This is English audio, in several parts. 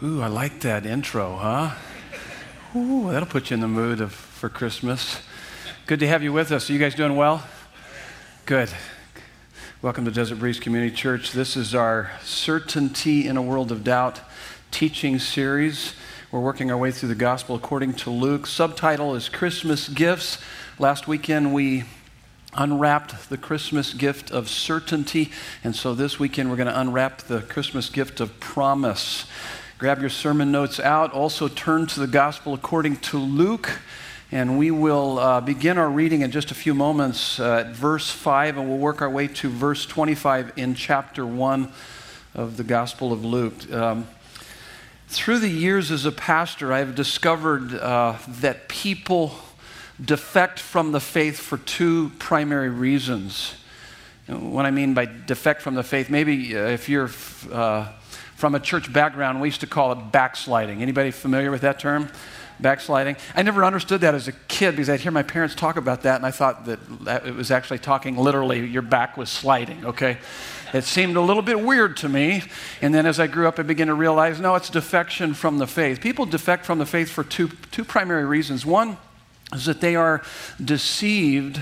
Ooh, I like that intro, huh? Ooh, that'll put you in the mood of, for Christmas. Good to have you with us. Are you guys doing well? Good. Welcome to Desert Breeze Community Church. This is our Certainty in a World of Doubt teaching series. We're working our way through the Gospel according to Luke. Subtitle is Christmas Gifts. Last weekend we unwrapped the Christmas gift of certainty, and so this weekend we're going to unwrap the Christmas gift of promise. Grab your sermon notes out. Also, turn to the gospel according to Luke. And we will uh, begin our reading in just a few moments uh, at verse 5, and we'll work our way to verse 25 in chapter 1 of the Gospel of Luke. Um, through the years as a pastor, I've discovered uh, that people defect from the faith for two primary reasons. What I mean by defect from the faith, maybe uh, if you're uh, from a church background, we used to call it backsliding. Anybody familiar with that term? Backsliding. I never understood that as a kid because I'd hear my parents talk about that, and I thought that it was actually talking literally, your back was sliding, okay? It seemed a little bit weird to me. And then as I grew up, I began to realize no, it's defection from the faith. People defect from the faith for two, two primary reasons. One is that they are deceived,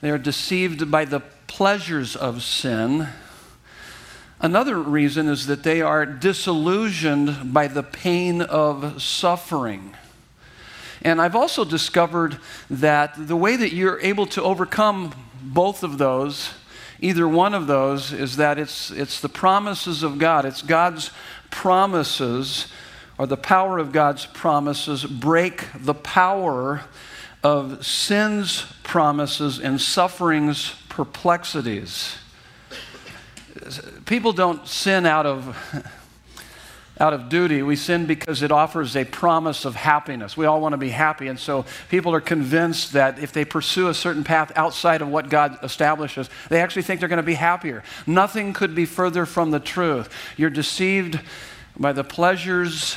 they are deceived by the pleasures of sin Another reason is that they are disillusioned by the pain of suffering. And I've also discovered that the way that you're able to overcome both of those, either one of those, is that it's, it's the promises of God. It's God's promises, or the power of God's promises, break the power of sin's promises and suffering's perplexities people don't sin out of out of duty. We sin because it offers a promise of happiness. We all want to be happy. And so people are convinced that if they pursue a certain path outside of what God establishes, they actually think they're going to be happier. Nothing could be further from the truth. You're deceived by the pleasures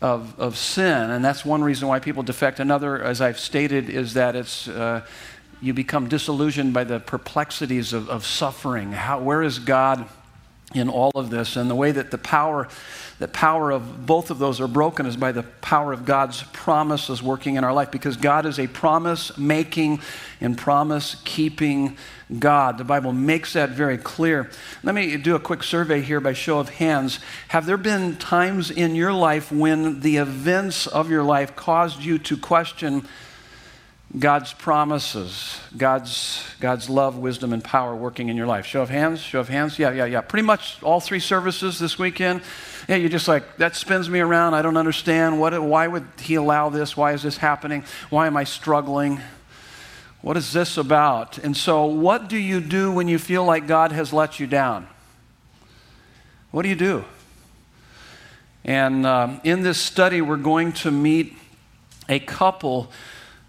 of, of sin. And that's one reason why people defect. Another, as I've stated, is that it's. Uh, you become disillusioned by the perplexities of, of suffering. How, where is God in all of this? And the way that the power, the power of both of those are broken is by the power of God's promises working in our life because God is a promise making and promise keeping God. The Bible makes that very clear. Let me do a quick survey here by show of hands. Have there been times in your life when the events of your life caused you to question? God's promises, God's, God's love, wisdom, and power working in your life. Show of hands, show of hands. Yeah, yeah, yeah. Pretty much all three services this weekend. Yeah, you're just like, that spins me around. I don't understand. What, why would He allow this? Why is this happening? Why am I struggling? What is this about? And so, what do you do when you feel like God has let you down? What do you do? And um, in this study, we're going to meet a couple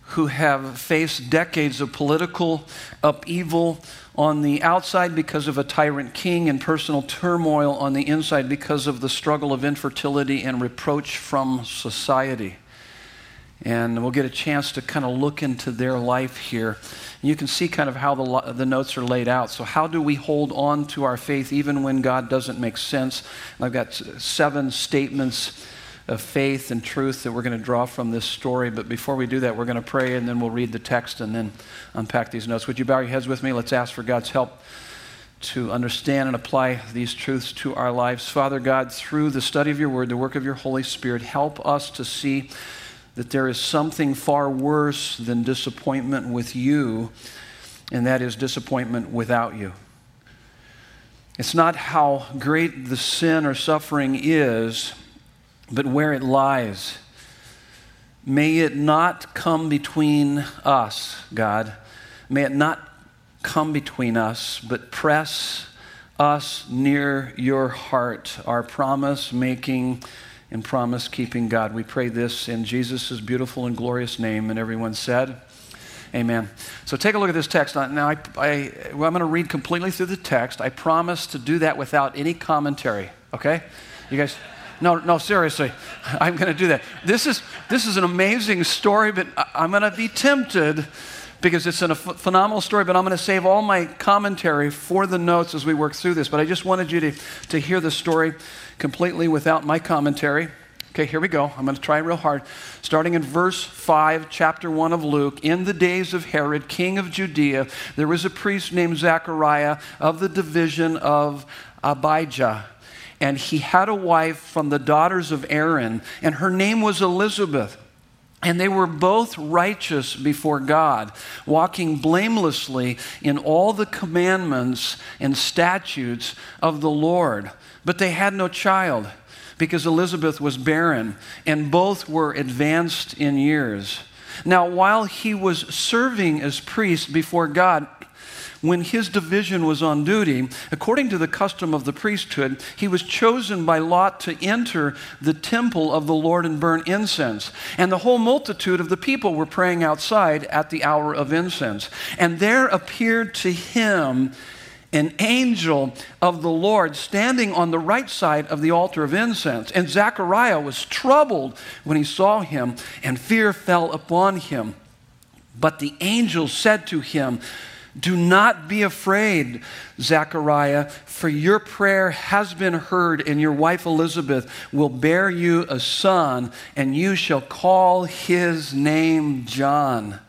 who have faced decades of political upheaval on the outside because of a tyrant king and personal turmoil on the inside because of the struggle of infertility and reproach from society. And we'll get a chance to kind of look into their life here. You can see kind of how the, the notes are laid out. So, how do we hold on to our faith even when God doesn't make sense? I've got seven statements of faith and truth that we're going to draw from this story. But before we do that, we're going to pray and then we'll read the text and then unpack these notes. Would you bow your heads with me? Let's ask for God's help to understand and apply these truths to our lives. Father God, through the study of your word, the work of your Holy Spirit, help us to see that there is something far worse than disappointment with you, and that is disappointment without you. It's not how great the sin or suffering is but where it lies. May it not come between us, God. May it not come between us, but press us near your heart, our promise making and promise keeping God. We pray this in Jesus' beautiful and glorious name. And everyone said, Amen. So take a look at this text. Now, I, I, well, I'm going to read completely through the text. I promise to do that without any commentary, okay? You guys. No, no, seriously, I'm going to do that. This is, this is an amazing story, but I'm going to be tempted because it's a phenomenal story, but I'm going to save all my commentary for the notes as we work through this. But I just wanted you to, to hear the story completely without my commentary. Okay, here we go. I'm going to try real hard. Starting in verse 5, chapter 1 of Luke. In the days of Herod, king of Judea, there was a priest named Zechariah of the division of Abijah. And he had a wife from the daughters of Aaron, and her name was Elizabeth. And they were both righteous before God, walking blamelessly in all the commandments and statutes of the Lord. But they had no child because Elizabeth was barren, and both were advanced in years. Now, while he was serving as priest before God, when his division was on duty, according to the custom of the priesthood, he was chosen by lot to enter the temple of the Lord and burn incense. And the whole multitude of the people were praying outside at the hour of incense. And there appeared to him an angel of the Lord standing on the right side of the altar of incense. And Zechariah was troubled when he saw him, and fear fell upon him. But the angel said to him, Do not be afraid, Zechariah, for your prayer has been heard, and your wife Elizabeth will bear you a son, and you shall call his name John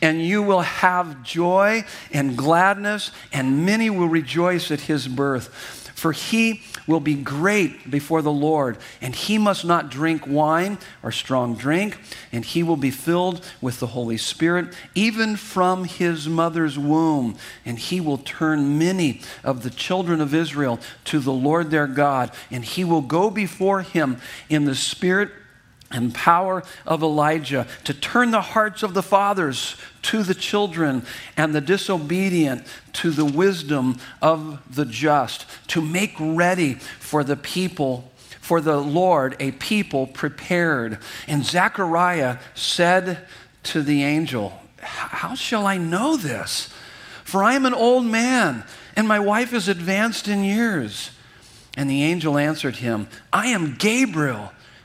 and you will have joy and gladness, and many will rejoice at his birth. For he will be great before the Lord, and he must not drink wine or strong drink, and he will be filled with the Holy Spirit, even from his mother's womb. And he will turn many of the children of Israel to the Lord their God, and he will go before him in the Spirit and power of Elijah to turn the hearts of the fathers to the children and the disobedient to the wisdom of the just, to make ready for the people, for the Lord, a people prepared. And Zechariah said to the angel, How shall I know this? For I am an old man, and my wife is advanced in years. And the angel answered him, I am Gabriel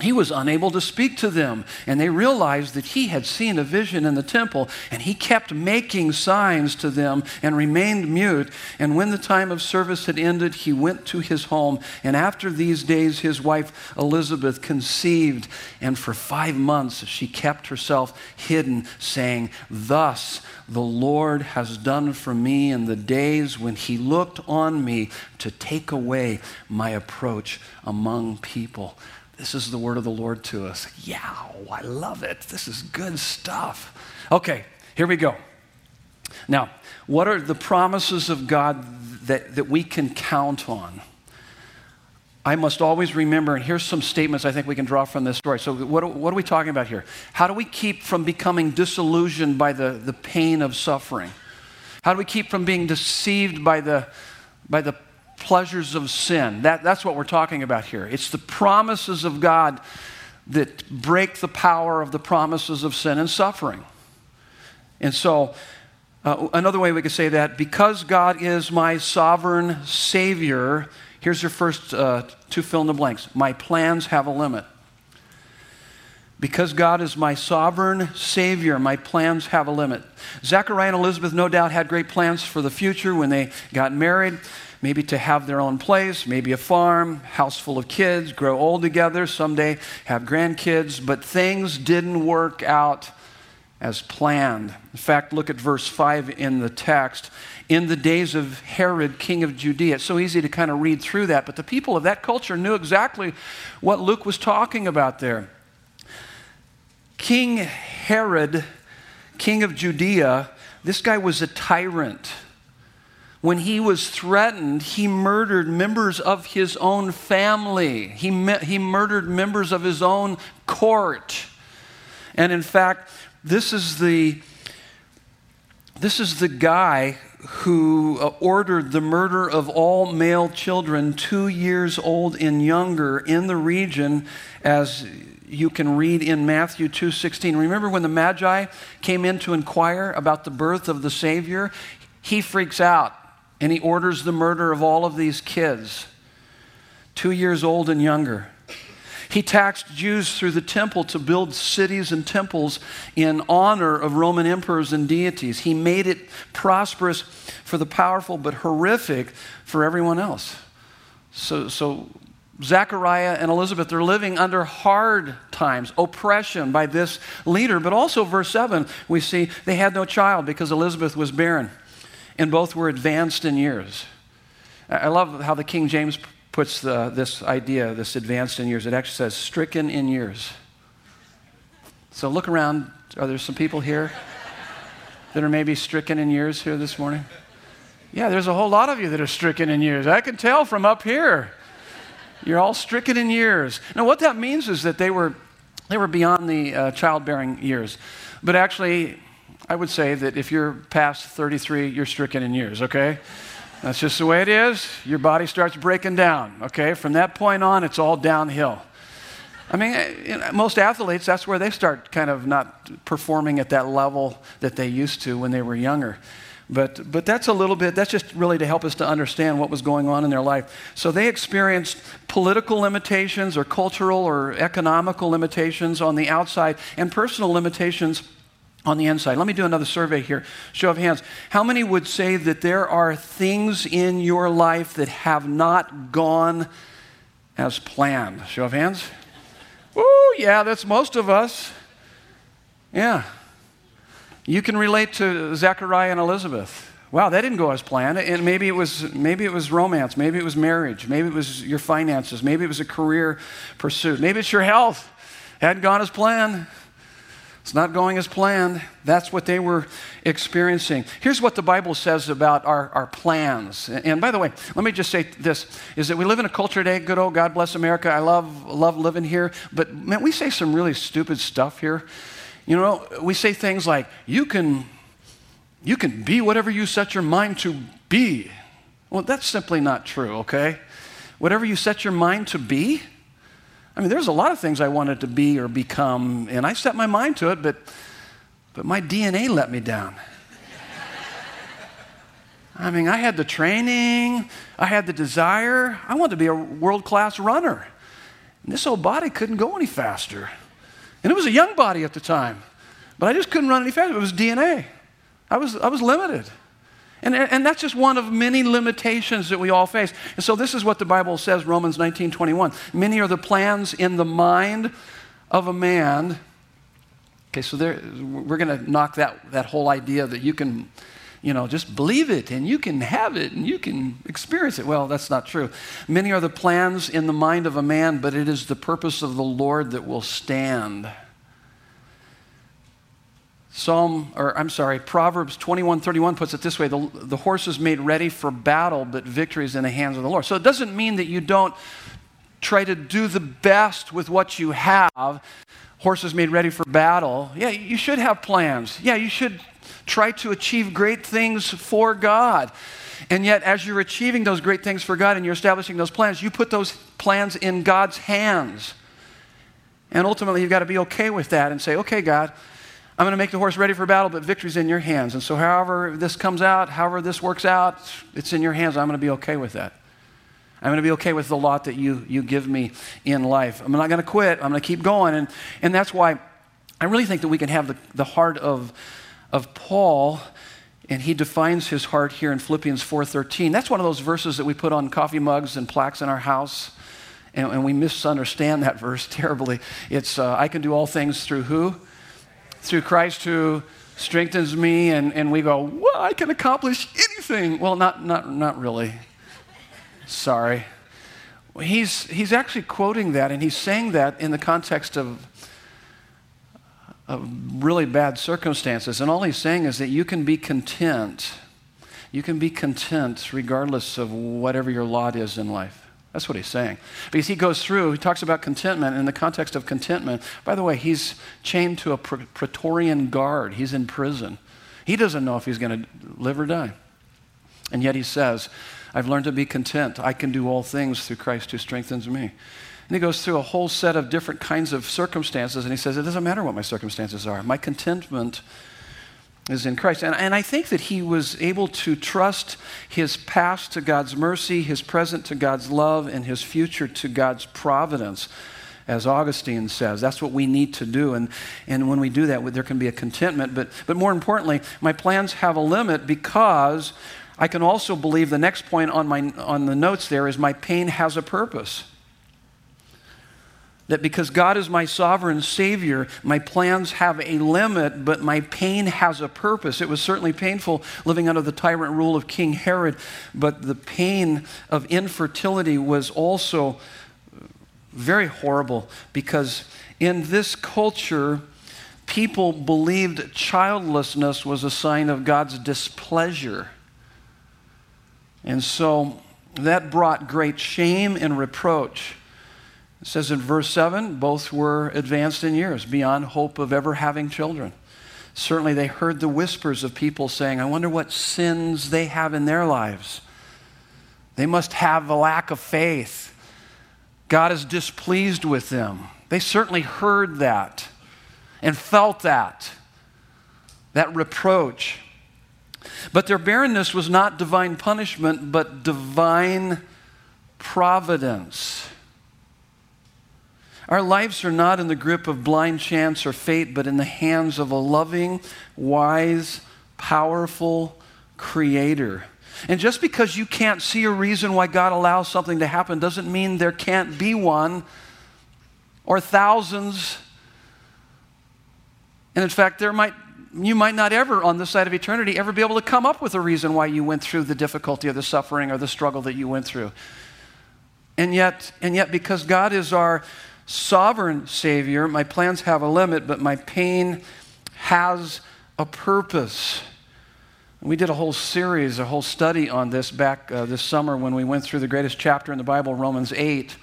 he was unable to speak to them. And they realized that he had seen a vision in the temple, and he kept making signs to them and remained mute. And when the time of service had ended, he went to his home. And after these days, his wife Elizabeth conceived, and for five months she kept herself hidden, saying, Thus the Lord has done for me in the days when he looked on me to take away my approach among people. This is the word of the Lord to us. Yeah, I love it. This is good stuff. Okay, here we go. Now, what are the promises of God that, that we can count on? I must always remember, and here's some statements I think we can draw from this story. So, what, what are we talking about here? How do we keep from becoming disillusioned by the, the pain of suffering? How do we keep from being deceived by the, by the pleasures of sin. That, that's what we're talking about here. It's the promises of God that break the power of the promises of sin and suffering. And so, uh, another way we could say that because God is my sovereign Savior, here's your first uh, two fill in the blanks. My plans have a limit. Because God is my sovereign Savior, my plans have a limit. Zechariah and Elizabeth, no doubt, had great plans for the future when they got married maybe to have their own place, maybe a farm, house full of kids, grow old together, someday have grandkids, but things didn't work out as planned. In fact, look at verse 5 in the text. In the days of Herod, king of Judea. It's so easy to kind of read through that, but the people of that culture knew exactly what Luke was talking about there. King Herod, king of Judea, this guy was a tyrant when he was threatened, he murdered members of his own family. He, he murdered members of his own court. And in fact, this is the, this is the guy who uh, ordered the murder of all male children two years old and younger in the region as you can read in Matthew 2:16. Remember when the Magi came in to inquire about the birth of the Savior? He freaks out and he orders the murder of all of these kids, 2 years old and younger. He taxed Jews through the temple to build cities and temples in honor of Roman emperors and deities. He made it prosperous for the powerful, but horrific for everyone else. So, so Zechariah and Elizabeth, they're living under hard times, oppression by this leader. But also, verse 7, we see they had no child because Elizabeth was barren, and both were advanced in years. I love how the King James puts the, this idea, this advanced in years. It actually says stricken in years. So look around. Are there some people here that are maybe stricken in years here this morning? Yeah, there's a whole lot of you that are stricken in years. I can tell from up here. You're all stricken in years. Now, what that means is that they were, they were beyond the uh, childbearing years. But actually, I would say that if you're past 33, you're stricken in years, okay? That's just the way it is. Your body starts breaking down, okay? From that point on, it's all downhill. I mean, most athletes, that's where they start kind of not performing at that level that they used to when they were younger. But, but that's a little bit, that's just really to help us to understand what was going on in their life. So they experienced political limitations or cultural or economical limitations on the outside and personal limitations on the inside. Let me do another survey here. Show of hands. How many would say that there are things in your life that have not gone as planned? Show of hands. Oh, yeah, that's most of us. Yeah. You can relate to Zechariah and Elizabeth. Wow, that didn't go as planned. And maybe it was maybe it was romance, maybe it was marriage, maybe it was your finances, maybe it was a career pursuit, maybe it's your health. Hadn't gone as planned. It's not going as planned. That's what they were experiencing. Here's what the Bible says about our, our plans. And by the way, let me just say this is that we live in a culture today, good old God bless America. I love, love living here. But man, we say some really stupid stuff here. You know, we say things like, you can, you can be whatever you set your mind to be. Well, that's simply not true, okay? Whatever you set your mind to be, I mean, there's a lot of things I wanted to be or become, and I set my mind to it, but, but my DNA let me down. I mean, I had the training, I had the desire. I wanted to be a world class runner. And this old body couldn't go any faster. And it was a young body at the time, but I just couldn't run any faster. It was DNA. I was, I was limited. And, and that's just one of many limitations that we all face. And so this is what the Bible says, Romans 19 21. Many are the plans in the mind of a man. Okay, so there, we're going to knock that, that whole idea that you can, you know, just believe it and you can have it and you can experience it. Well, that's not true. Many are the plans in the mind of a man, but it is the purpose of the Lord that will stand. Psalm, or I'm sorry, Proverbs 21 31 puts it this way the, the horse is made ready for battle, but victory is in the hands of the Lord. So it doesn't mean that you don't try to do the best with what you have. Horses made ready for battle. Yeah, you should have plans. Yeah, you should try to achieve great things for God. And yet, as you're achieving those great things for God and you're establishing those plans, you put those plans in God's hands. And ultimately, you've got to be okay with that and say, okay, God, I'm going to make the horse ready for battle, but victory's in your hands. And so, however this comes out, however this works out, it's in your hands. I'm going to be okay with that. I'm going to be okay with the lot that you, you give me in life. I'm not going to quit. I'm going to keep going. And, and that's why I really think that we can have the, the heart of, of Paul and he defines his heart here in Philippians 4.13. That's one of those verses that we put on coffee mugs and plaques in our house. And, and we misunderstand that verse terribly. It's, uh, I can do all things through who? Through Christ who strengthens me, and, and we go, well, I can accomplish anything. Well, not, not, not really. Sorry. He's, he's actually quoting that, and he's saying that in the context of, of really bad circumstances. And all he's saying is that you can be content. You can be content regardless of whatever your lot is in life. That's what he's saying. Because he goes through, he talks about contentment. In the context of contentment, by the way, he's chained to a praetorian guard, he's in prison. He doesn't know if he's going to live or die. And yet he says, I've learned to be content. I can do all things through Christ who strengthens me. And he goes through a whole set of different kinds of circumstances, and he says, It doesn't matter what my circumstances are. My contentment is in Christ. And, and I think that he was able to trust his past to God's mercy, his present to God's love, and his future to God's providence. As Augustine says, that's what we need to do. And, and when we do that, there can be a contentment. But, but more importantly, my plans have a limit because I can also believe the next point on, my, on the notes there is my pain has a purpose. That because God is my sovereign Savior, my plans have a limit, but my pain has a purpose. It was certainly painful living under the tyrant rule of King Herod, but the pain of infertility was also very horrible because in this culture, people believed childlessness was a sign of God's displeasure. And so that brought great shame and reproach. It says in verse 7 both were advanced in years, beyond hope of ever having children. Certainly, they heard the whispers of people saying, I wonder what sins they have in their lives. They must have a lack of faith. God is displeased with them. They certainly heard that and felt that, that reproach. But their barrenness was not divine punishment, but divine providence. Our lives are not in the grip of blind chance or fate, but in the hands of a loving, wise, powerful creator. And just because you can't see a reason why God allows something to happen doesn't mean there can't be one or thousands. And in fact, there might you might not ever, on this side of eternity, ever be able to come up with a reason why you went through the difficulty or the suffering or the struggle that you went through. And yet, and yet, because God is our sovereign Savior, my plans have a limit, but my pain has a purpose. We did a whole series, a whole study on this back uh, this summer when we went through the greatest chapter in the Bible, Romans 8.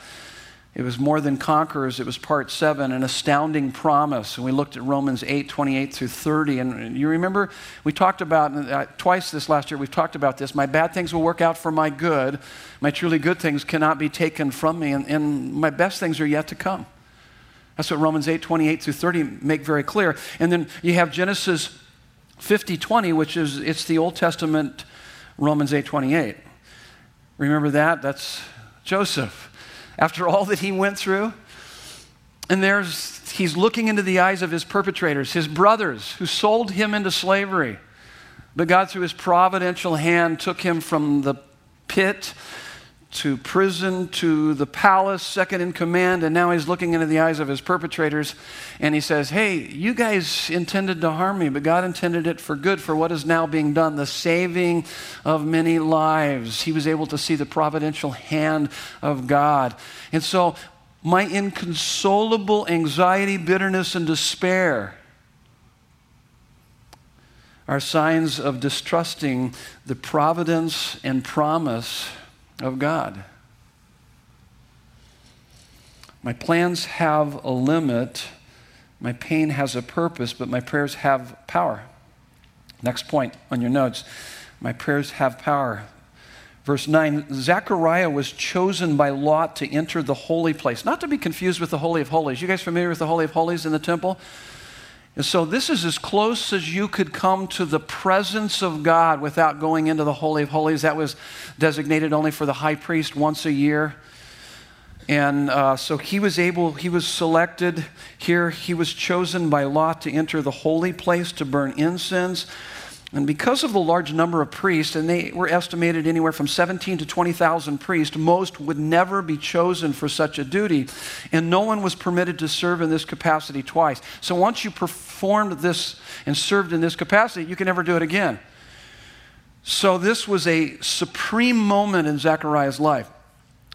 It was more than conquerors. It was part seven, an astounding promise. And we looked at Romans 8, 28 through 30. And you remember, we talked about, uh, twice this last year, we've talked about this. My bad things will work out for my good. My truly good things cannot be taken from me. And, and my best things are yet to come. That's what Romans 8, 28 through 30 make very clear. And then you have Genesis 50, 20, which is, it's the Old Testament Romans 8, 28. Remember that? That's Joseph after all that he went through. And there's, he's looking into the eyes of his perpetrators, his brothers who sold him into slavery. But God, through his providential hand, took him from the pit to prison to the palace, second in command, and now he's looking into the eyes of his perpetrators and he says, Hey, you guys intended to harm me, but God intended it for good, for what is now being done, the saving of many lives. He was able to see the providential hand of God. And so, my inconsolable anxiety, bitterness, and despair are signs of distrusting the providence and promise of God. My plans have a limit, my pain has a purpose, but my prayers have power. Next point on your notes my prayers have power. Verse 9 Zechariah was chosen by Lot to enter the holy place, not to be confused with the Holy of Holies. You guys familiar with the Holy of Holies in the temple? And so this is as close as you could come to the presence of God without going into the Holy of Holies. That was designated only for the high priest once a year. And uh, so he was able, he was selected here. He was chosen by Lot to enter the holy place to burn incense. And because of the large number of priests, and they were estimated anywhere from 17 to 20,000 priests, most would never be chosen for such a duty. And no one was permitted to serve in this capacity twice. So once you performed this and served in this capacity, you can never do it again. So this was a supreme moment in Zechariah's life.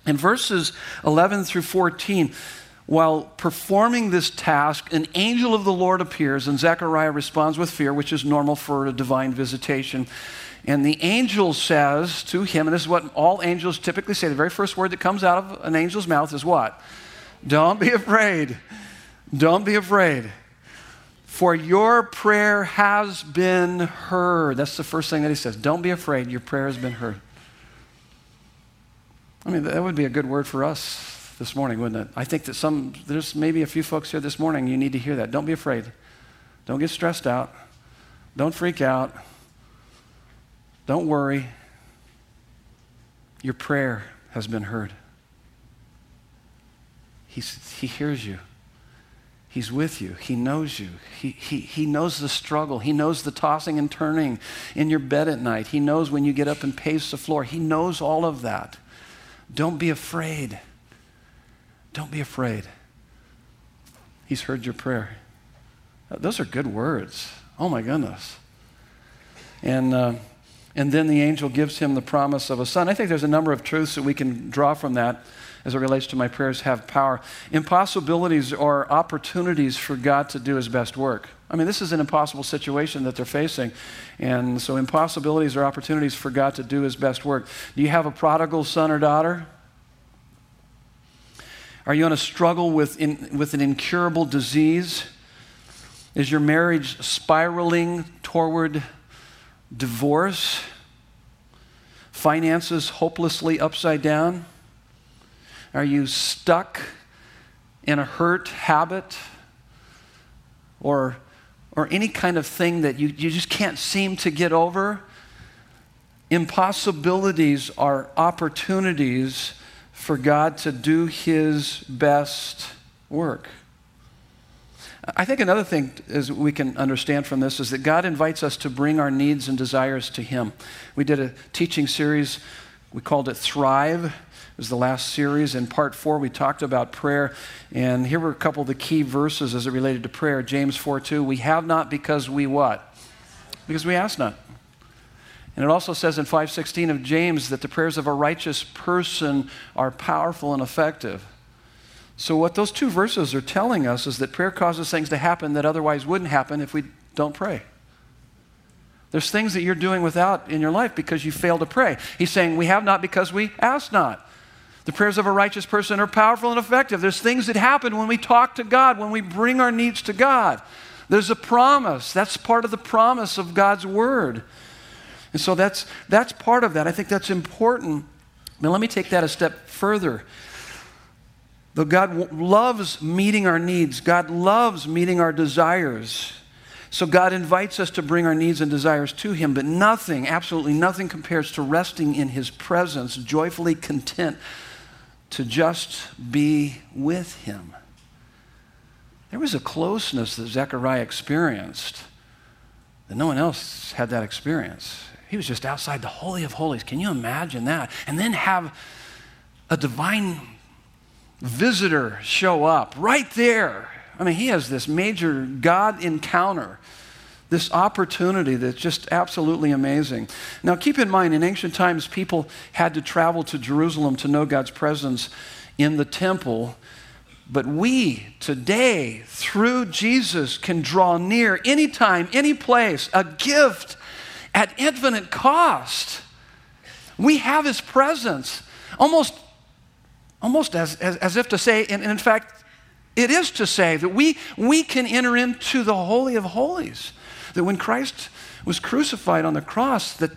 In verses 11 through 14, while performing this task, an angel of the Lord appears, and Zechariah responds with fear, which is normal for a divine visitation. And the angel says to him, and this is what all angels typically say the very first word that comes out of an angel's mouth is what? Don't be afraid. Don't be afraid. For your prayer has been heard. That's the first thing that he says. Don't be afraid, your prayer has been heard. I mean, that would be a good word for us this morning, wouldn't it? I think that some, there's maybe a few folks here this morning, you need to hear that. Don't be afraid. Don't get stressed out. Don't freak out. Don't worry. Your prayer has been heard. He's, he hears you. He's with you. He knows you. He, he, he knows the struggle. He knows the tossing and turning in your bed at night. He knows when you get up and pace the floor. He knows all of that. Don't be afraid. Don't be afraid. He's heard your prayer. Those are good words. Oh my goodness. And, uh, and then the angel gives him the promise of a son. I think there's a number of truths that we can draw from that as it relates to my prayers have power. Impossibilities are opportunities for God to do his best work. I mean, this is an impossible situation that they're facing. And so, impossibilities are opportunities for God to do his best work. Do you have a prodigal son or daughter? Are you in a struggle with, in, with an incurable disease? Is your marriage spiraling toward divorce? Finances hopelessly upside down? Are you stuck in a hurt habit or, or any kind of thing that you, you just can't seem to get over? Impossibilities are opportunities for God to do His best work. I think another thing is we can understand from this is that God invites us to bring our needs and desires to Him. We did a teaching series, we called it Thrive. It was the last series. In part four, we talked about prayer. And here were a couple of the key verses as it related to prayer. James 4 2, we have not because we what? Because we ask not. And it also says in 516 of James that the prayers of a righteous person are powerful and effective. So, what those two verses are telling us is that prayer causes things to happen that otherwise wouldn't happen if we don't pray. There's things that you're doing without in your life because you fail to pray. He's saying, We have not because we ask not. The prayers of a righteous person are powerful and effective. There's things that happen when we talk to God, when we bring our needs to God. There's a promise. That's part of the promise of God's word. And so that's, that's part of that. I think that's important. Now, let me take that a step further. Though God loves meeting our needs, God loves meeting our desires. So God invites us to bring our needs and desires to Him, but nothing, absolutely nothing compares to resting in His presence, joyfully content to just be with Him. There was a closeness that Zechariah experienced that no one else had that experience. He was just outside the Holy of Holies. Can you imagine that? And then have a divine visitor show up right there. I mean, he has this major God encounter, this opportunity that's just absolutely amazing. Now, keep in mind, in ancient times, people had to travel to Jerusalem to know God's presence in the temple. But we today, through Jesus, can draw near anytime, any place, a gift at infinite cost. We have his presence almost, almost as, as, as if to say, and, and in fact, it is to say that we, we can enter into the Holy of Holies. That when Christ was crucified on the cross, that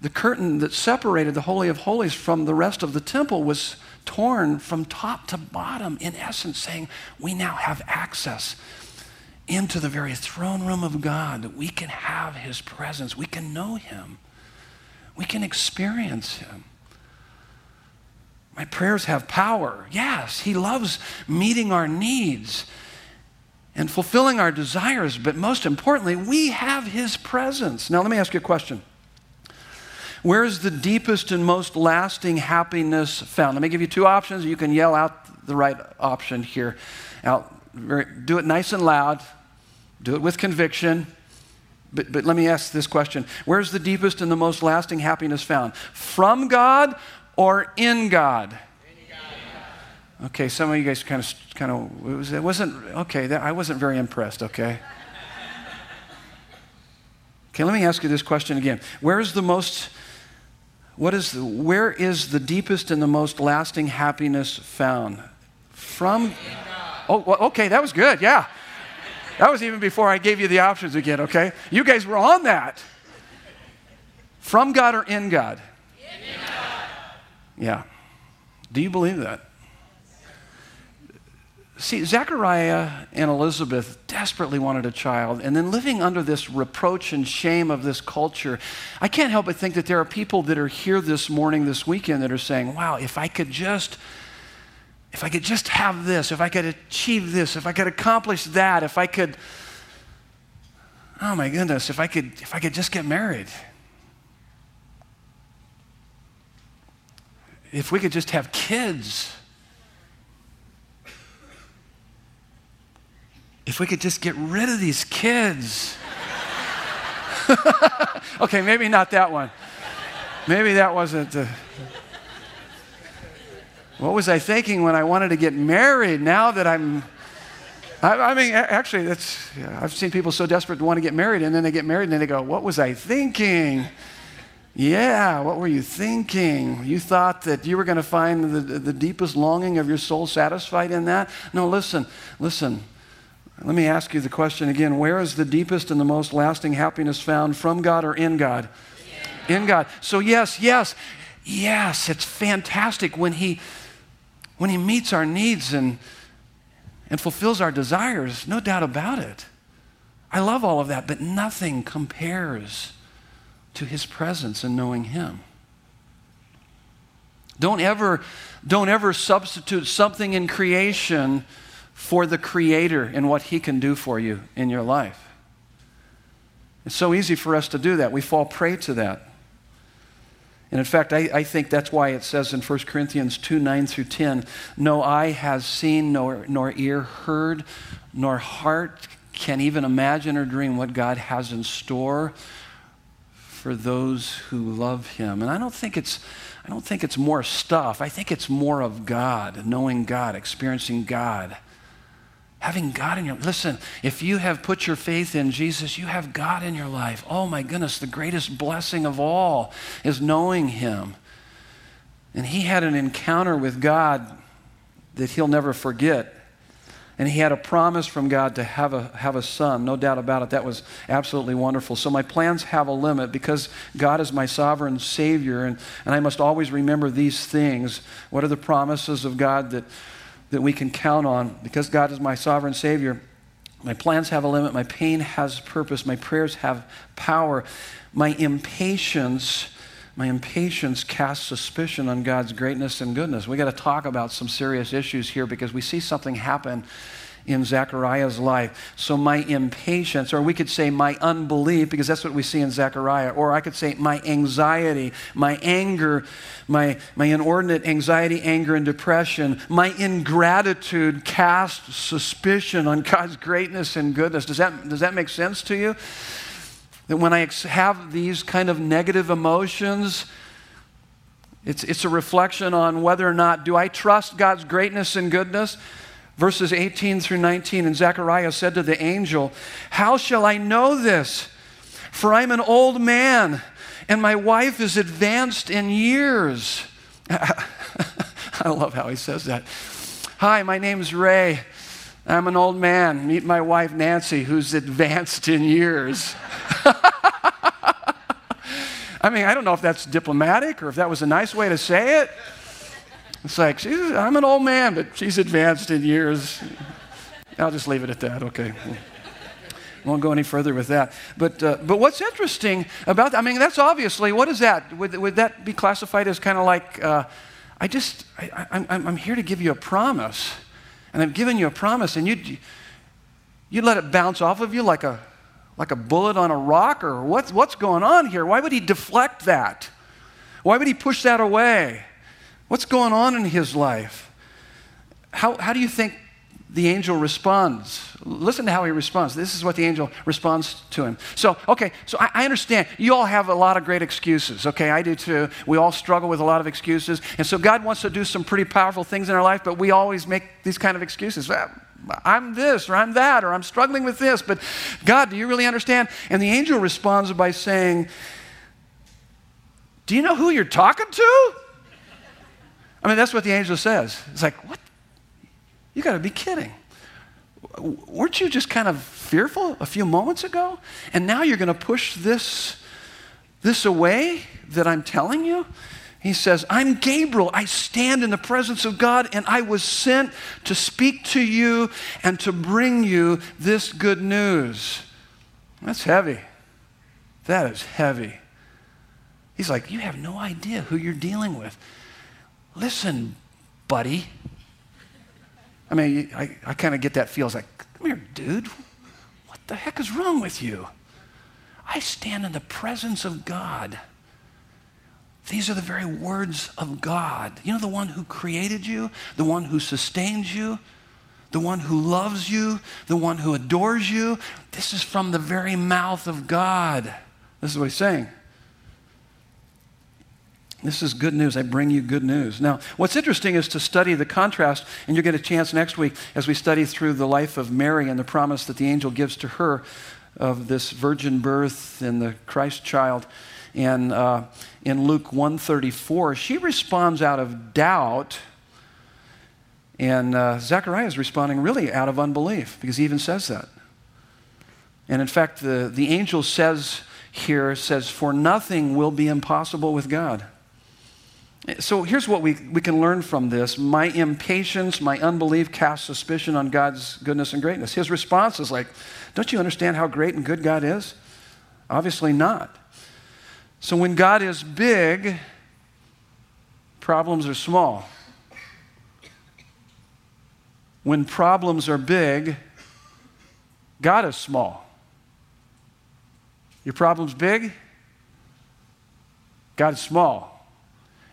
the curtain that separated the Holy of Holies from the rest of the temple was torn from top to bottom, in essence, saying, We now have access into the very throne room of God that we can have His presence, we can know Him, we can experience Him. My prayers have power. Yes, He loves meeting our needs and fulfilling our desires, but most importantly, we have His presence. Now, let me ask you a question. Where is the deepest and most lasting happiness found? Let me give you two options. You can yell out the right option here. Out very, do it nice and loud, do it with conviction. But, but let me ask this question Where's the deepest and the most lasting happiness found? From God or in God? Okay, some of you guys kind of, kind of, it, was, it wasn't, okay, that, I wasn't very impressed, okay? Okay, let me ask you this question again. Where is the most, what is the, where is the deepest and the most lasting happiness found? From, oh, okay, that was good, yeah. That was even before I gave you the options again, okay? You guys were on that. From God or in God? In God. Yeah. Do you believe that? See, Zechariah and Elizabeth desperately wanted a child, and then living under this reproach and shame of this culture, I can't help but think that there are people that are here this morning, this weekend, that are saying, wow, if I could just. If I could just have this, if I could achieve this, if I could accomplish that, if I could, oh my goodness, if I could, if I could just get married. If we could just have kids. if we could just get rid of these kids. okay, maybe not that one. Maybe that wasn't the. What was I thinking when I wanted to get married? Now that I'm. I, I mean, actually, that's. Yeah, I've seen people so desperate to want to get married, and then they get married and then they go, What was I thinking? Yeah, what were you thinking? You thought that you were going to find the, the deepest longing of your soul satisfied in that? No, listen, listen. Let me ask you the question again where is the deepest and the most lasting happiness found from God or in God? In God. So, yes, yes, yes, it's fantastic when He, when he meets our needs and, and fulfills our desires, no doubt about it. I love all of that, but nothing compares to His presence and knowing Him. Don't ever, don't ever substitute something in creation for the Creator and what He can do for you in your life. It's so easy for us to do that. We fall prey to that. And in fact, I, I, think that's why it says in 1 Corinthians 2 9 through 10 no eye has seen, nor, nor ear heard, nor heart can even imagine or dream what God has in store for those who love Him. And I don't think it's. I don't think it's more stuff. I think it's more of God, knowing God, experiencing God. Having God in your listen, if you have put your faith in Jesus, you have God in your life. Oh my goodness, the greatest blessing of all is knowing him. And he had an encounter with God that he'll never forget. And he had a promise from God to have a, have a son, no doubt about it. That was absolutely wonderful. So my plans have a limit because God is my sovereign Savior, and, and I must always remember these things. What are the promises of God that that we can count on. Because God is my sovereign Savior, my plans have a limit, my pain has purpose, my prayers have power. My impatience, my impatience casts suspicion on God's greatness and goodness. We got to talk about some serious issues here because we see something happen in Zechariah's life. So my impatience, or we could say my unbelief, because that's what we see in Zechariah, or I could say my anxiety, my anger, my, my inordinate anxiety, anger, and depression, my ingratitude cast suspicion on God's greatness and goodness. Does that, does that make sense to you? That when I have these kind of negative emotions, it's, it's a reflection on whether or not do I trust God's greatness and goodness? Verses 18 through 19. And Zechariah said to the angel, How shall I know this? For I'm an old man, and my wife is advanced in years. I love how he says that. Hi, my name's Ray. I'm an old man. Meet my wife, Nancy, who's advanced in years. I mean, I don't know if that's diplomatic or if that was a nice way to say it. It's like, I'm an old man, but she's advanced in years. I'll just leave it at that, okay. Won't go any further with that. But, uh, but what's interesting about I mean, that's obviously, what is that? Would, would that be classified as kind of like, uh, I just, I, I'm, I'm here to give you a promise. And I've given you a promise, and you'd, you'd let it bounce off of you like a, like a bullet on a rock? Or what's, what's going on here? Why would he deflect that? Why would he push that away? What's going on in his life? How, how do you think the angel responds? Listen to how he responds. This is what the angel responds to him. So, okay, so I, I, understand. You all have a lot of great excuses, okay? I do too. We all struggle with a lot of excuses. And so God wants to do some pretty powerful things in our life, but we always make these kind of excuses. I'm this, or I'm that, or I'm struggling with this, but God, do you really understand? And the angel responds by saying, Do you know who you're talking to? I mean, that's what the angel says. It's like, what? You got to be kidding. weren't you just kind of fearful a few moments ago? And now you're going to push this, this away that I'm telling you? He says, I'm Gabriel. I stand in the presence of God, and I was sent to speak to you and to bring you this good news. That's heavy. That is heavy. He's like, You have no idea who you're dealing with. Listen, buddy. I mean, I, I kind of get that feel. It's like, Come here, dude. What the heck is wrong with you? I stand in the presence of God. These are the very words of God. You know, the one who created you, the one who sustains you, the one who loves you, the one who adores you. This is from the very mouth of God. This is what he's saying. This is good news. I bring you good news. Now, what's interesting is to study the contrast, and you'll get a chance next week as we study through the life of Mary and the promise that the angel gives to her of this virgin birth and the Christ child. And uh, in Luke 134, she responds out of doubt. And uh, Zechariah is responding really out of unbelief because he even says that. And in fact, the, the angel says here, says, For nothing will be impossible with God. So here's what we, we can learn from this. My impatience, my unbelief casts suspicion on God's goodness and greatness. His response is like, Don't you understand how great and good God is? Obviously not. So when God is big, problems are small. When problems are big, God is small. Your problem's big, God is small.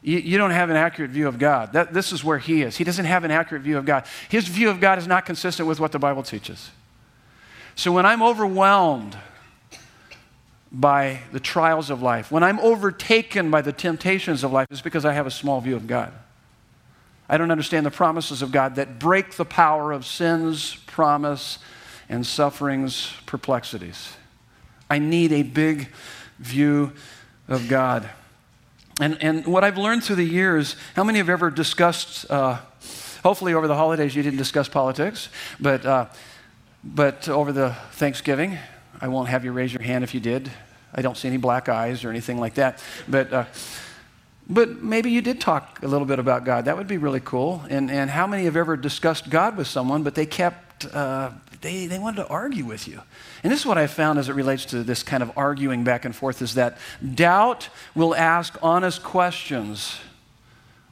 You, you, don't have an accurate view of God. That, this is where He is. He doesn't have an accurate view of God. His view of God is not consistent with what the Bible teaches. So when I'm overwhelmed by the trials of life, when I'm overtaken by the temptations of life, it's because I have a small view of God. I don't understand the promises of God that break the power of sin's promise and suffering's perplexities. I need a big view of God. And, and what I've learned through the years, how many have ever discussed, uh, hopefully over the holidays you didn't discuss politics, but, uh, but over the Thanksgiving, I won't have you raise your hand if you did. I don't see any black eyes or anything like that. But, uh, but maybe you did talk a little bit about God. That would be really cool. And, and how many have ever discussed God with someone, but they kept, uh, they, they wanted to argue with you? And this is what I found as it relates to this kind of arguing back and forth is that doubt will ask honest questions,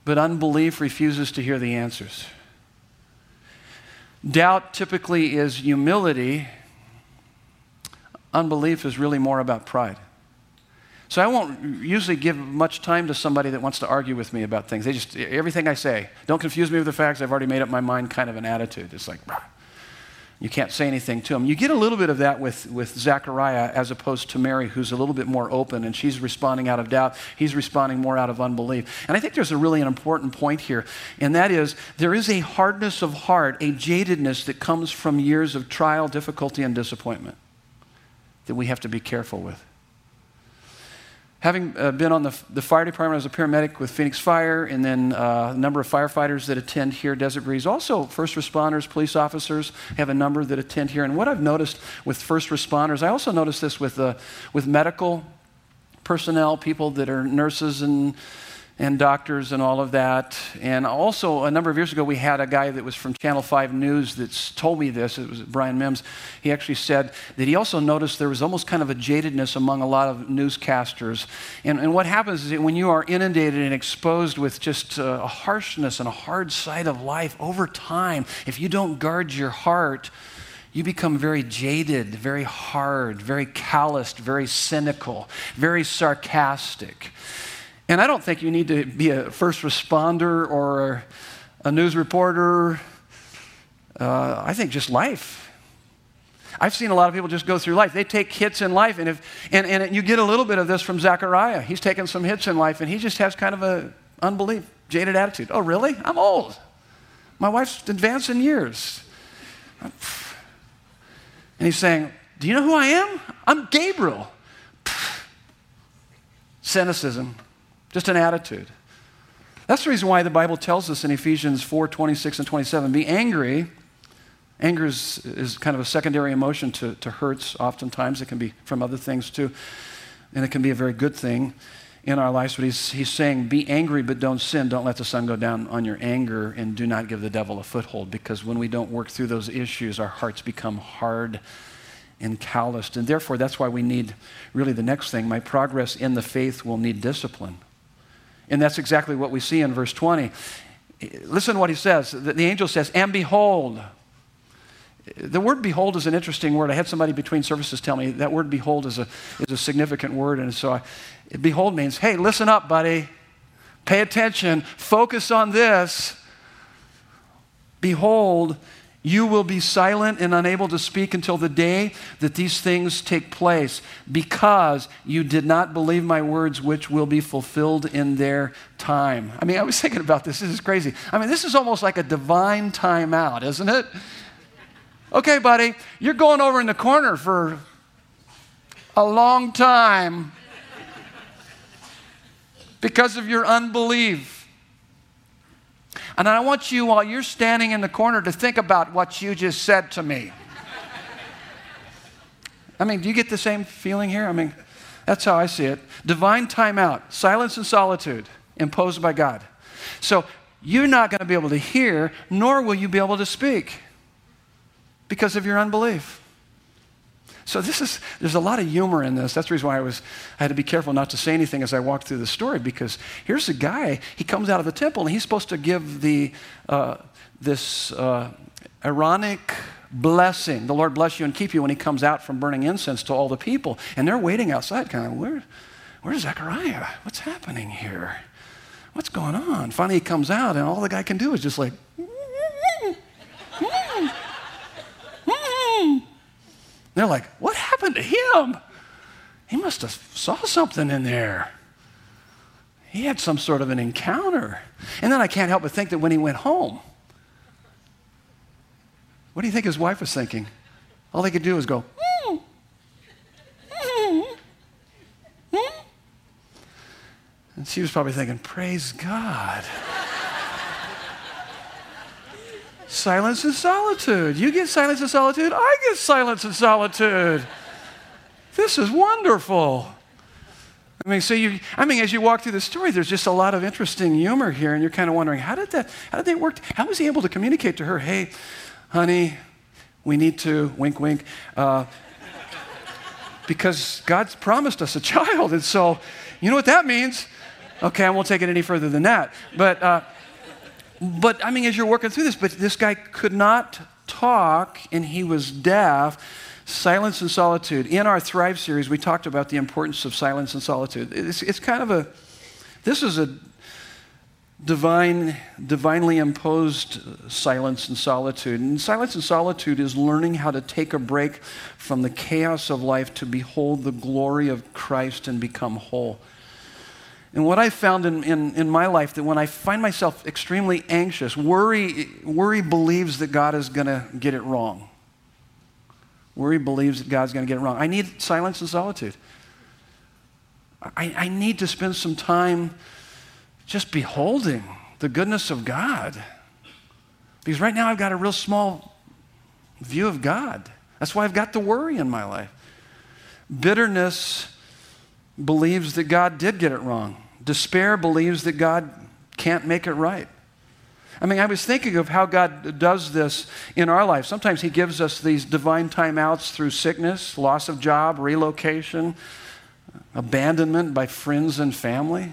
but unbelief refuses to hear the answers. Doubt typically is humility Unbelief is really more about pride. So I won't usually give much time to somebody that wants to argue with me about things. They just, everything I say, don't confuse me with the facts. I've already made up my mind kind of an attitude. It's like, bah. You can't say anything to him. You get a little bit of that with, with Zechariah as opposed to Mary, who's a little bit more open and she's responding out of doubt. He's responding more out of unbelief. And I think there's a really an important point here, and that is there is a hardness of heart, a jadedness that comes from years of trial, difficulty, and disappointment that we have to be careful with. Having uh, been on the, the fire department as a paramedic with Phoenix Fire, and then uh, a number of firefighters that attend here, Desert Breeze, also first responders, police officers have a number that attend here. And what I've noticed with first responders, I also noticed this with, uh, with medical personnel, people that are nurses and and doctors and all of that. And also, a number of years ago, we had a guy that was from Channel 5 News that told me this. It was Brian Mims. He actually said that he also noticed there was almost kind of a jadedness among a lot of newscasters. And, and what happens is that when you are inundated and exposed with just uh, a harshness and a hard side of life over time, if you don't guard your heart, you become very jaded, very hard, very calloused, very cynical, very sarcastic. And I don't think you need to be a first responder or a news reporter. Uh, I think just life. I've seen a lot of people just go through life. They take hits in life, and, if, and, and you get a little bit of this from Zechariah. He's taken some hits in life, and he just has kind of a unbelief, jaded attitude. Oh, really? I'm old. My wife's advanced in years. And he's saying, Do you know who I am? I'm Gabriel. Cynicism. Just an attitude. That's the reason why the Bible tells us in Ephesians 4 26 and 27 be angry, Anger is, is kind of a secondary emotion to, to hurts, oftentimes. It can be from other things too. And it can be a very good thing in our lives. But he's, he's saying, be angry, but don't sin. Don't let the sun go down on your anger, and do not give the devil a foothold. Because when we don't work through those issues, our hearts become hard and calloused. And therefore, that's why we need really the next thing. My progress in the faith will need discipline. And that's exactly what we see in verse 20. Listen to what he says. The angel says, And behold, the word behold is an interesting word. I had somebody between services tell me that word behold is a, is a significant word. And so I, behold means, hey, listen up, buddy. Pay attention. Focus on this. Behold, you will be silent and unable to speak until the day that these things take place, because you did not believe my words, which will be fulfilled in their time. I mean, I was thinking about this. This is crazy. I mean, this is almost like a divine timeout, isn't it? Okay, buddy, you're going over in the corner for a long time because of your unbelief. And I want you, while you're standing in the corner, to think about what you just said to me. I mean, do you get the same feeling here? I mean, that's how I see it. Divine timeout, silence and solitude imposed by God. So you're not going to be able to hear, nor will you be able to speak because of your unbelief. So this is there's a lot of humor in this. That's the reason why I was I had to be careful not to say anything as I walked through the story because here's a guy he comes out of the temple and he's supposed to give the uh, this uh, blessing. The Lord bless you and keep you when he comes out from burning incense to all the people, and they're waiting outside, kind of where where's Zechariah? What's happening here? What's going on? Finally, he comes out, and all the guy can do is just like. They're like, what happened to him? He must have saw something in there. He had some sort of an encounter. And then I can't help but think that when he went home, what do you think his wife was thinking? All they could do was go, mm, mm, and she was probably thinking, praise God. Silence and solitude. You get silence and solitude, I get silence and solitude. This is wonderful. I mean, so you, I mean, as you walk through the story, there's just a lot of interesting humor here, and you're kind of wondering, how did that, how did they work? How was he able to communicate to her, hey, honey, we need to, wink, wink, uh, because God's promised us a child, and so, you know what that means? Okay, I won't take it any further than that. But, uh, but I mean, as you're working through this, but this guy could not talk and he was deaf. Silence and solitude. In our Thrive series, we talked about the importance of silence and solitude. It's, it's kind of a, this is a divine, divinely imposed silence and solitude. And silence and solitude is learning how to take a break from the chaos of life to behold the glory of Christ and become whole. And what I found in, in, in, my life that when I find myself extremely anxious, worry, worry believes that God is going to get it wrong. Worry believes that God's going to get it wrong. I need silence and solitude. I, I need to spend some time just beholding the goodness of God. Because right now I've got a real small view of God. That's why I've got the worry in my life. Bitterness believes that God did get it wrong. Despair believes that God can't make it right. I mean, I was thinking of how God does this in our life. Sometimes He gives us these divine timeouts through sickness, loss of job, relocation, abandonment by friends and family.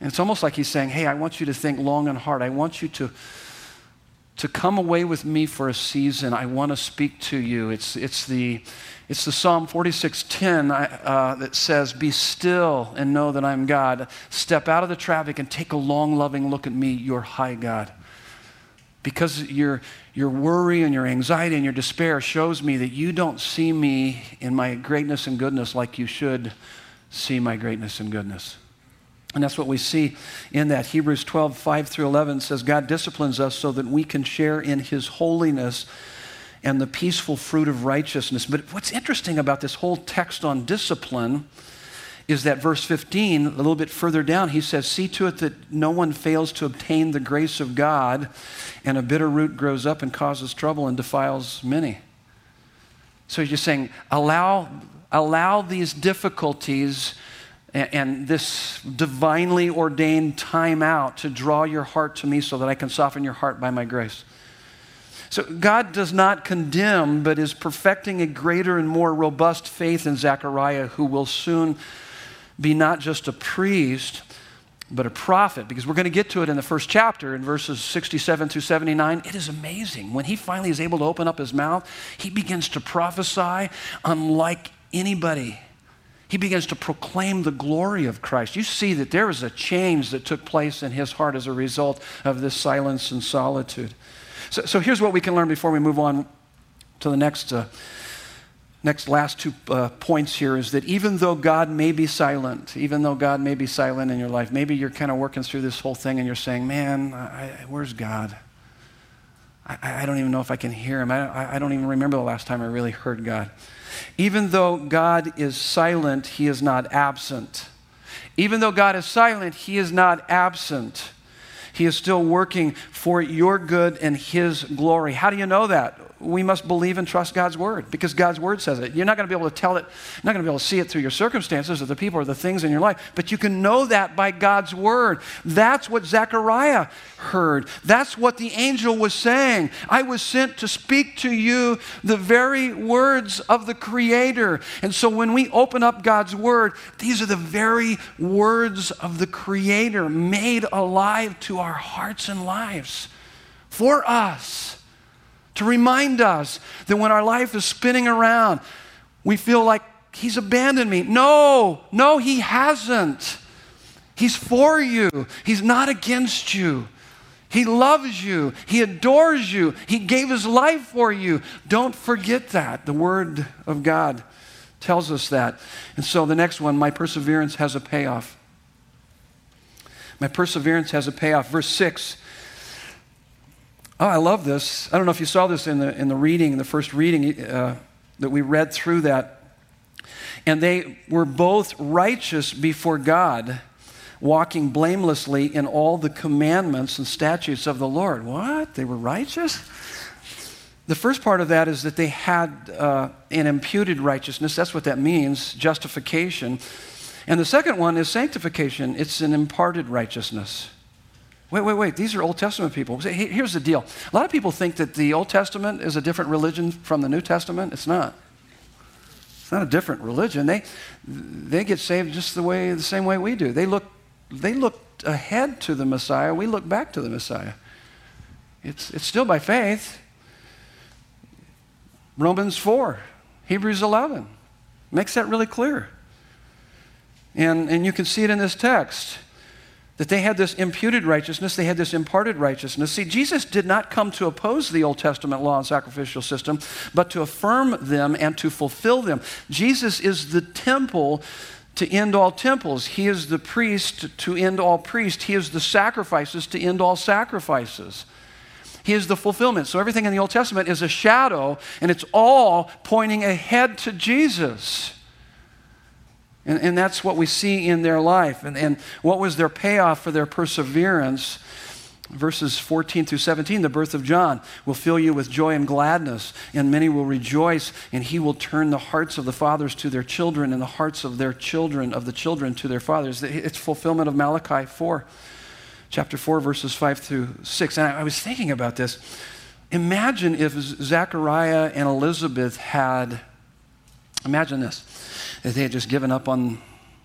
And it's almost like He's saying, Hey, I want you to think long and hard. I want you to, to come away with me for a season. I want to speak to you. It's, it's the it's the Psalm 46:10 uh, that says, "Be still and know that I'm God. Step out of the traffic and take a long, loving look at me, your high God." Because your, your worry and your anxiety and your despair shows me that you don't see me in my greatness and goodness like you should see my greatness and goodness. And that's what we see in that. Hebrews 12, 5 through 11 says, God disciplines us so that we can share in his holiness and the peaceful fruit of righteousness. But what's interesting about this whole text on discipline is that verse 15, a little bit further down, he says, See to it that no one fails to obtain the grace of God, and a bitter root grows up and causes trouble and defiles many. So he's just saying, allow, allow these difficulties and, and this divinely ordained time out to draw your heart to me so that I can soften your heart by my grace. So God does not condemn, but is perfecting a greater and more robust faith in Zechariah, who will soon be not just a priest, but a prophet, because we're going to get to it in the first chapter in verses 67 through 79. It is amazing. When he finally is able to open up his mouth, he begins to prophesy unlike anybody. He begins to proclaim the glory of Christ. You see that there is a change that took place in his heart as a result of this silence and solitude. So, so here's what we can learn before we move on to the next. Uh, next last two uh, points here is that even though God may be silent, even though God may be silent in your life, maybe you're kind of working through this whole thing and you're saying, man, I, where's God? I, I, don't even know if I can hear him. I, I don't even remember the last time I really heard God. Even though God is silent, he is not absent. Even though God is silent, he is not absent. He is still working for your good and his glory. How do you know that? We must believe and trust God's word because God's word says it. You're not going to be able to tell it, you're not going to be able to see it through your circumstances or the people or the things in your life, but you can know that by God's word. That's what Zechariah heard. That's what the angel was saying. I was sent to speak to you the very words of the Creator. And so when we open up God's word, these are the very words of the Creator made alive to our hearts and lives for us to remind us that when our life is spinning around, we feel like He's abandoned me. No, no, He hasn't. He's for you, He's not against you. He loves you. He adores you. He gave his life for you. Don't forget that. The Word of God tells us that. And so the next one, my perseverance has a payoff. My perseverance has a payoff. Verse 6 Oh, I love this. I don't know if you saw this in the, in the reading, in the first reading uh, that we read through that. And they were both righteous before God, walking blamelessly in all the commandments and statutes of the Lord. What? They were righteous? The first part of that is that they had uh, an imputed righteousness. That's what that means, justification. And the second one is sanctification, it's an imparted righteousness. Wait, wait, wait. These are Old Testament people. Here's the deal. A lot of people think that the Old Testament is a different religion from the New Testament. It's not. It's not a different religion. They, they get saved just the way, the same way we do. They look, they look ahead to the Messiah. We look back to the Messiah. It's, it's still by faith. Romans 4, Hebrews 11 makes that really clear. And, and you can see it in this text that they had this imputed righteousness, they had this imparted righteousness. See, Jesus did not come to oppose the Old Testament law and sacrificial system, but to affirm them and to fulfill them. Jesus is the temple to end all temples, He is the priest to end all priests, He is the sacrifices to end all sacrifices. He is the fulfillment. So everything in the Old Testament is a shadow, and it's all pointing ahead to Jesus. And, and that's what we see in their life. And, and what was their payoff for their perseverance? Verses 14 through 17, the birth of John will fill you with joy and gladness, and many will rejoice, and he will turn the hearts of the fathers to their children, and the hearts of their children, of the children to their fathers. It's fulfillment of Malachi 4, chapter 4, verses 5 through 6. And I, I was thinking about this. Imagine if Zechariah and Elizabeth had, imagine this that they had just given up on,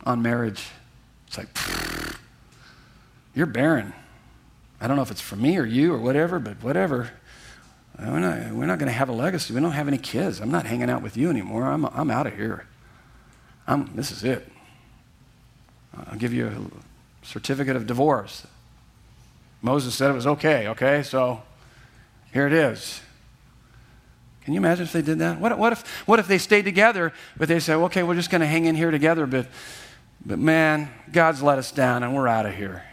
on marriage. It's like, you're barren. I don't know if it's for me or you or whatever, but whatever. Uh, we're not, we're not going to have a legacy. We don't have any kids. I'm not hanging out with you anymore. I'm, I'm out of here. I'm, this is it. I'll give you a certificate of divorce. Moses said it was okay, okay? So here it is. Can you imagine if they did that? What, what, if, what if they stayed together, but they said, okay, we're just going to hang in here together, but, but man, God's let us down and we're out of here.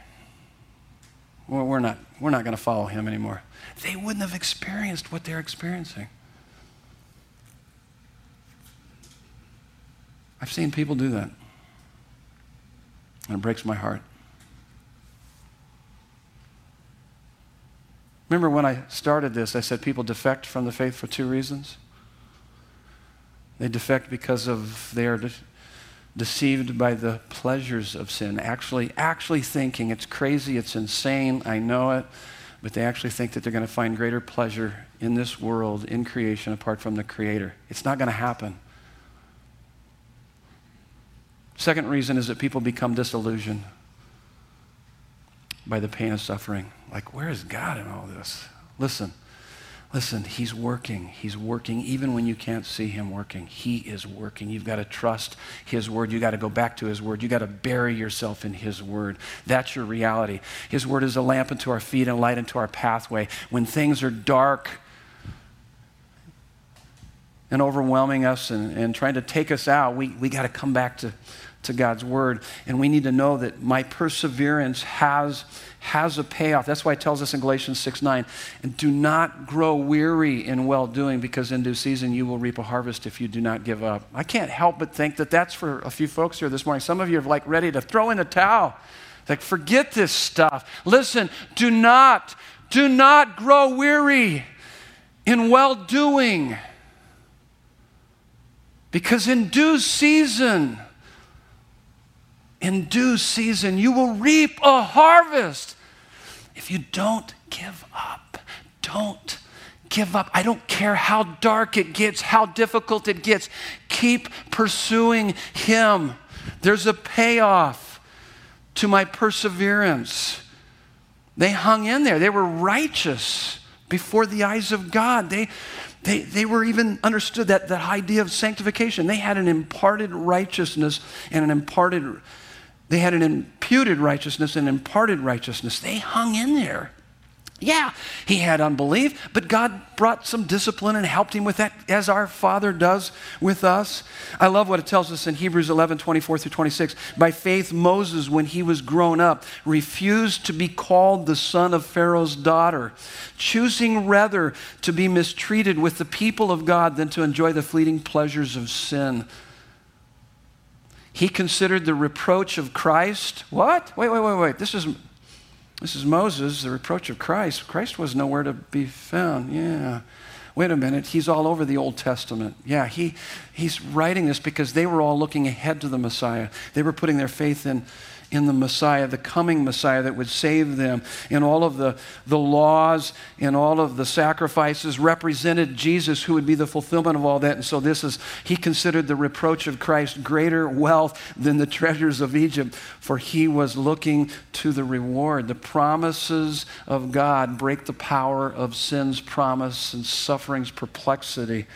we're not, we're not going to follow him anymore. They wouldn't have experienced what they're experiencing. I've seen people do that. And it breaks my heart. Remember when I started this, I said people defect from the faith for two reasons. They defect because of they are de- deceived by the pleasures of sin, actually, actually thinking it's crazy, it's insane, I know it, but they actually think that they're going to find greater pleasure in this world, in creation, apart from the Creator. It's not going to happen. Second reason is that people become disillusioned by the pain of suffering. Like, where is God in all this? Listen, listen, He's working. He's working even when you can't see Him working. He is working. You've got to trust His word. You've got to go back to His word. You've got to bury yourself in His word. That's your reality. His word is a lamp unto our feet and a light unto our pathway. When things are dark, and overwhelming us and, and trying to take us out, we, we got to come back to, to God's word. And we need to know that my perseverance has, has a payoff. That's why it tells us in Galatians 6 9, and do not grow weary in well doing, because in due season you will reap a harvest if you do not give up. I can't help but think that that's for a few folks here this morning. Some of you are like ready to throw in the towel. Like, forget this stuff. Listen, do not, do not grow weary in well doing. Because in due season, in due season, you will reap a harvest. If you don't give up, don't give up. I don't care how dark it gets, how difficult it gets. Keep pursuing Him. There's a payoff to my perseverance. They hung in there, they were righteous before the eyes of God. They, they, they were even understood that, that idea of sanctification. They had an imparted righteousness and an imparted they had an imputed righteousness and imparted righteousness. They hung in there. Yeah, he had unbelief, but God brought some discipline and helped him with that, as our Father does with us. I love what it tells us in Hebrews 11 24 through 26. By faith, Moses, when he was grown up, refused to be called the son of Pharaoh's daughter, choosing rather to be mistreated with the people of God than to enjoy the fleeting pleasures of sin. He considered the reproach of Christ. What? Wait, wait, wait, wait. This is, this is Moses, the reproach of Christ. Christ was nowhere to be found. Yeah. Wait a minute. He's all over the Old Testament. Yeah, he, he's writing this because they were all looking ahead to the Messiah. They were putting their faith in in the Messiah, the coming Messiah that would save them. And all of the, the laws and all of the sacrifices represented Jesus, who would be the fulfillment of all that. And so, this is, he considered the reproach of Christ greater wealth than the treasures of Egypt, for he was looking to the reward. The promises of God break the power of sin's promise and suffering's perplexity.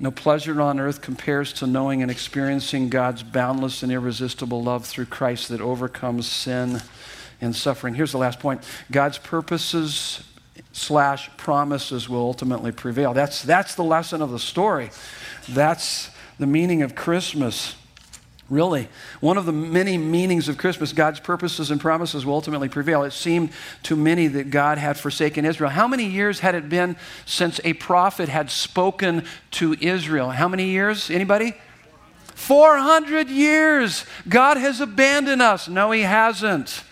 No pleasure on earth compares to knowing and experiencing God's boundless and irresistible love through Christ that overcomes sin and suffering. Here's the last point God's purposes slash promises will ultimately prevail. That's, that's the lesson of the story. That's the meaning of Christmas. Really, one of the many meanings of Christmas, God's purposes and promises will ultimately prevail. It seemed to many that God had forsaken Israel. How many years had it been since a prophet had spoken to Israel? How many years? Anybody? 400 years. God has abandoned us. No, He hasn't.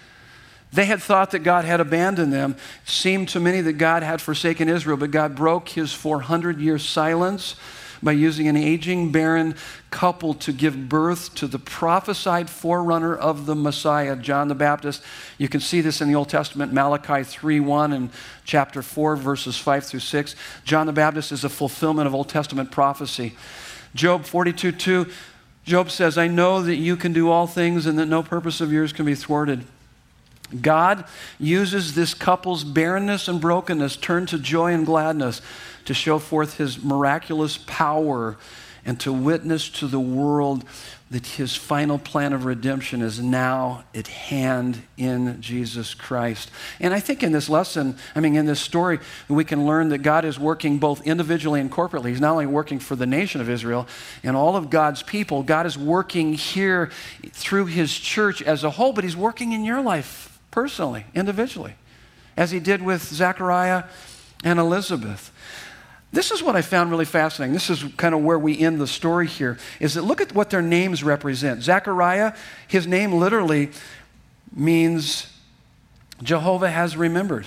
They had thought that God had abandoned them. It seemed to many that God had forsaken Israel, but God broke His 400 year silence by using an aging, barren couple to give birth to the prophesied forerunner of the Messiah, John the Baptist. You can see this in the Old Testament, Malachi 3 1 and chapter 4, verses 5 through 6. John the Baptist is a fulfillment of Old Testament prophecy. Job 42 2, Job says, I know that you can do all things and that no purpose of yours can be thwarted. God uses this couple's barrenness and brokenness turned to joy and gladness to show forth his miraculous power and to witness to the world that his final plan of redemption is now at hand in Jesus Christ. And I think in this lesson, I mean, in this story, we can learn that God is working both individually and corporately. He's not only working for the nation of Israel and all of God's people, God is working here through his church as a whole, but he's working in your life personally, individually, as he did with Zechariah and Elizabeth. This is what I found really fascinating. This is kind of where we end the story here. Is that look at what their names represent. Zechariah, his name literally means Jehovah has remembered.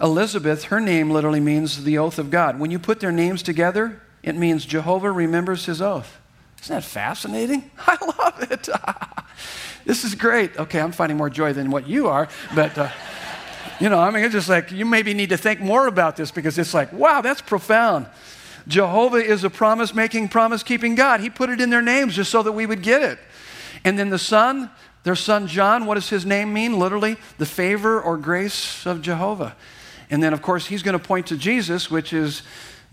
Elizabeth, her name literally means the oath of God. When you put their names together, it means Jehovah remembers his oath. Isn't that fascinating? I love it. this is great. Okay, I'm finding more joy than what you are, but. Uh, you know, I mean, it's just like you maybe need to think more about this because it's like, wow, that's profound. Jehovah is a promise making, promise keeping God. He put it in their names just so that we would get it. And then the son, their son John, what does his name mean? Literally, the favor or grace of Jehovah. And then, of course, he's going to point to Jesus, which is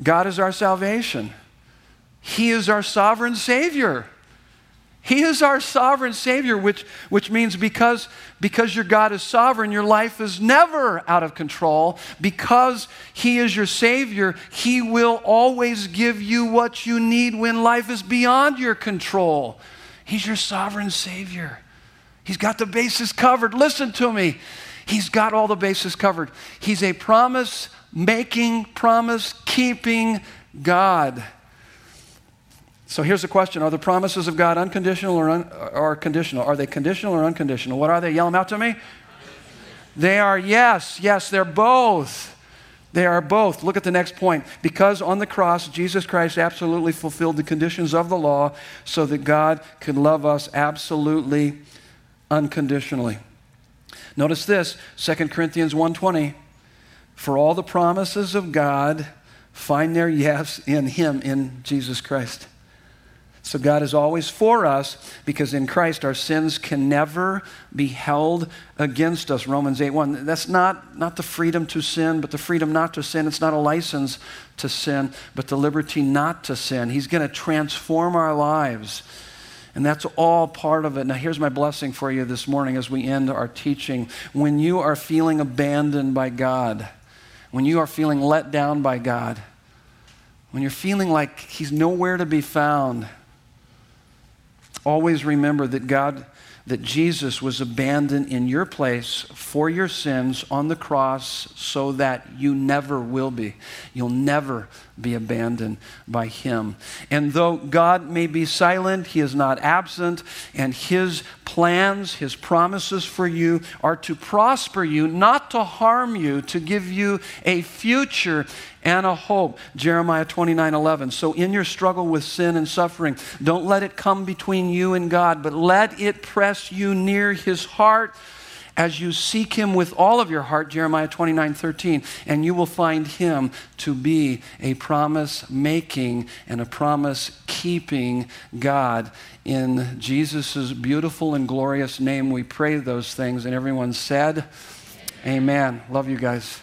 God is our salvation. He is our sovereign Savior. He is our sovereign Savior, which, which means because, because your God is sovereign, your life is never out of control. Because He is your Savior, He will always give you what you need when life is beyond your control. He's your sovereign Savior. He's got the bases covered. Listen to me. He's got all the bases covered. He's a promise making, promise keeping God. So here's the question Are the promises of God unconditional or, un, or conditional? Are they conditional or unconditional? What are they? Yell them out to me. They are yes, yes, they're both. They are both. Look at the next point. Because on the cross, Jesus Christ absolutely fulfilled the conditions of the law so that God could love us absolutely unconditionally. Notice this, 2 Corinthians 1:20. For all the promises of God find their yes in him in Jesus Christ. So God is always for us because in Christ our sins can never be held against us. Romans 8 1. That's not, not the freedom to sin, but the freedom not to sin. It's not a license to sin, but the liberty not to sin. He's going to transform our lives. And that's all part of it. Now, here's my blessing for you this morning as we end our teaching. When you are feeling abandoned by God, when you are feeling let down by God, when you're feeling like He's nowhere to be found, Always remember that God, that Jesus was abandoned in your place for your sins on the cross so that you never will be. You'll never be abandoned by Him. And though God may be silent, He is not absent, and His plans, His promises for you are to prosper you, not to harm you, to give you a future and a hope. Jeremiah 29 11. So, in your struggle with sin and suffering, don't let it come between you and God, but let it press you near His heart as you seek him with all of your heart, Jeremiah 29 13, and you will find him to be a promise making and a promise keeping God. In Jesus' beautiful and glorious name, we pray those things. And everyone said, Amen. Amen. Love you guys.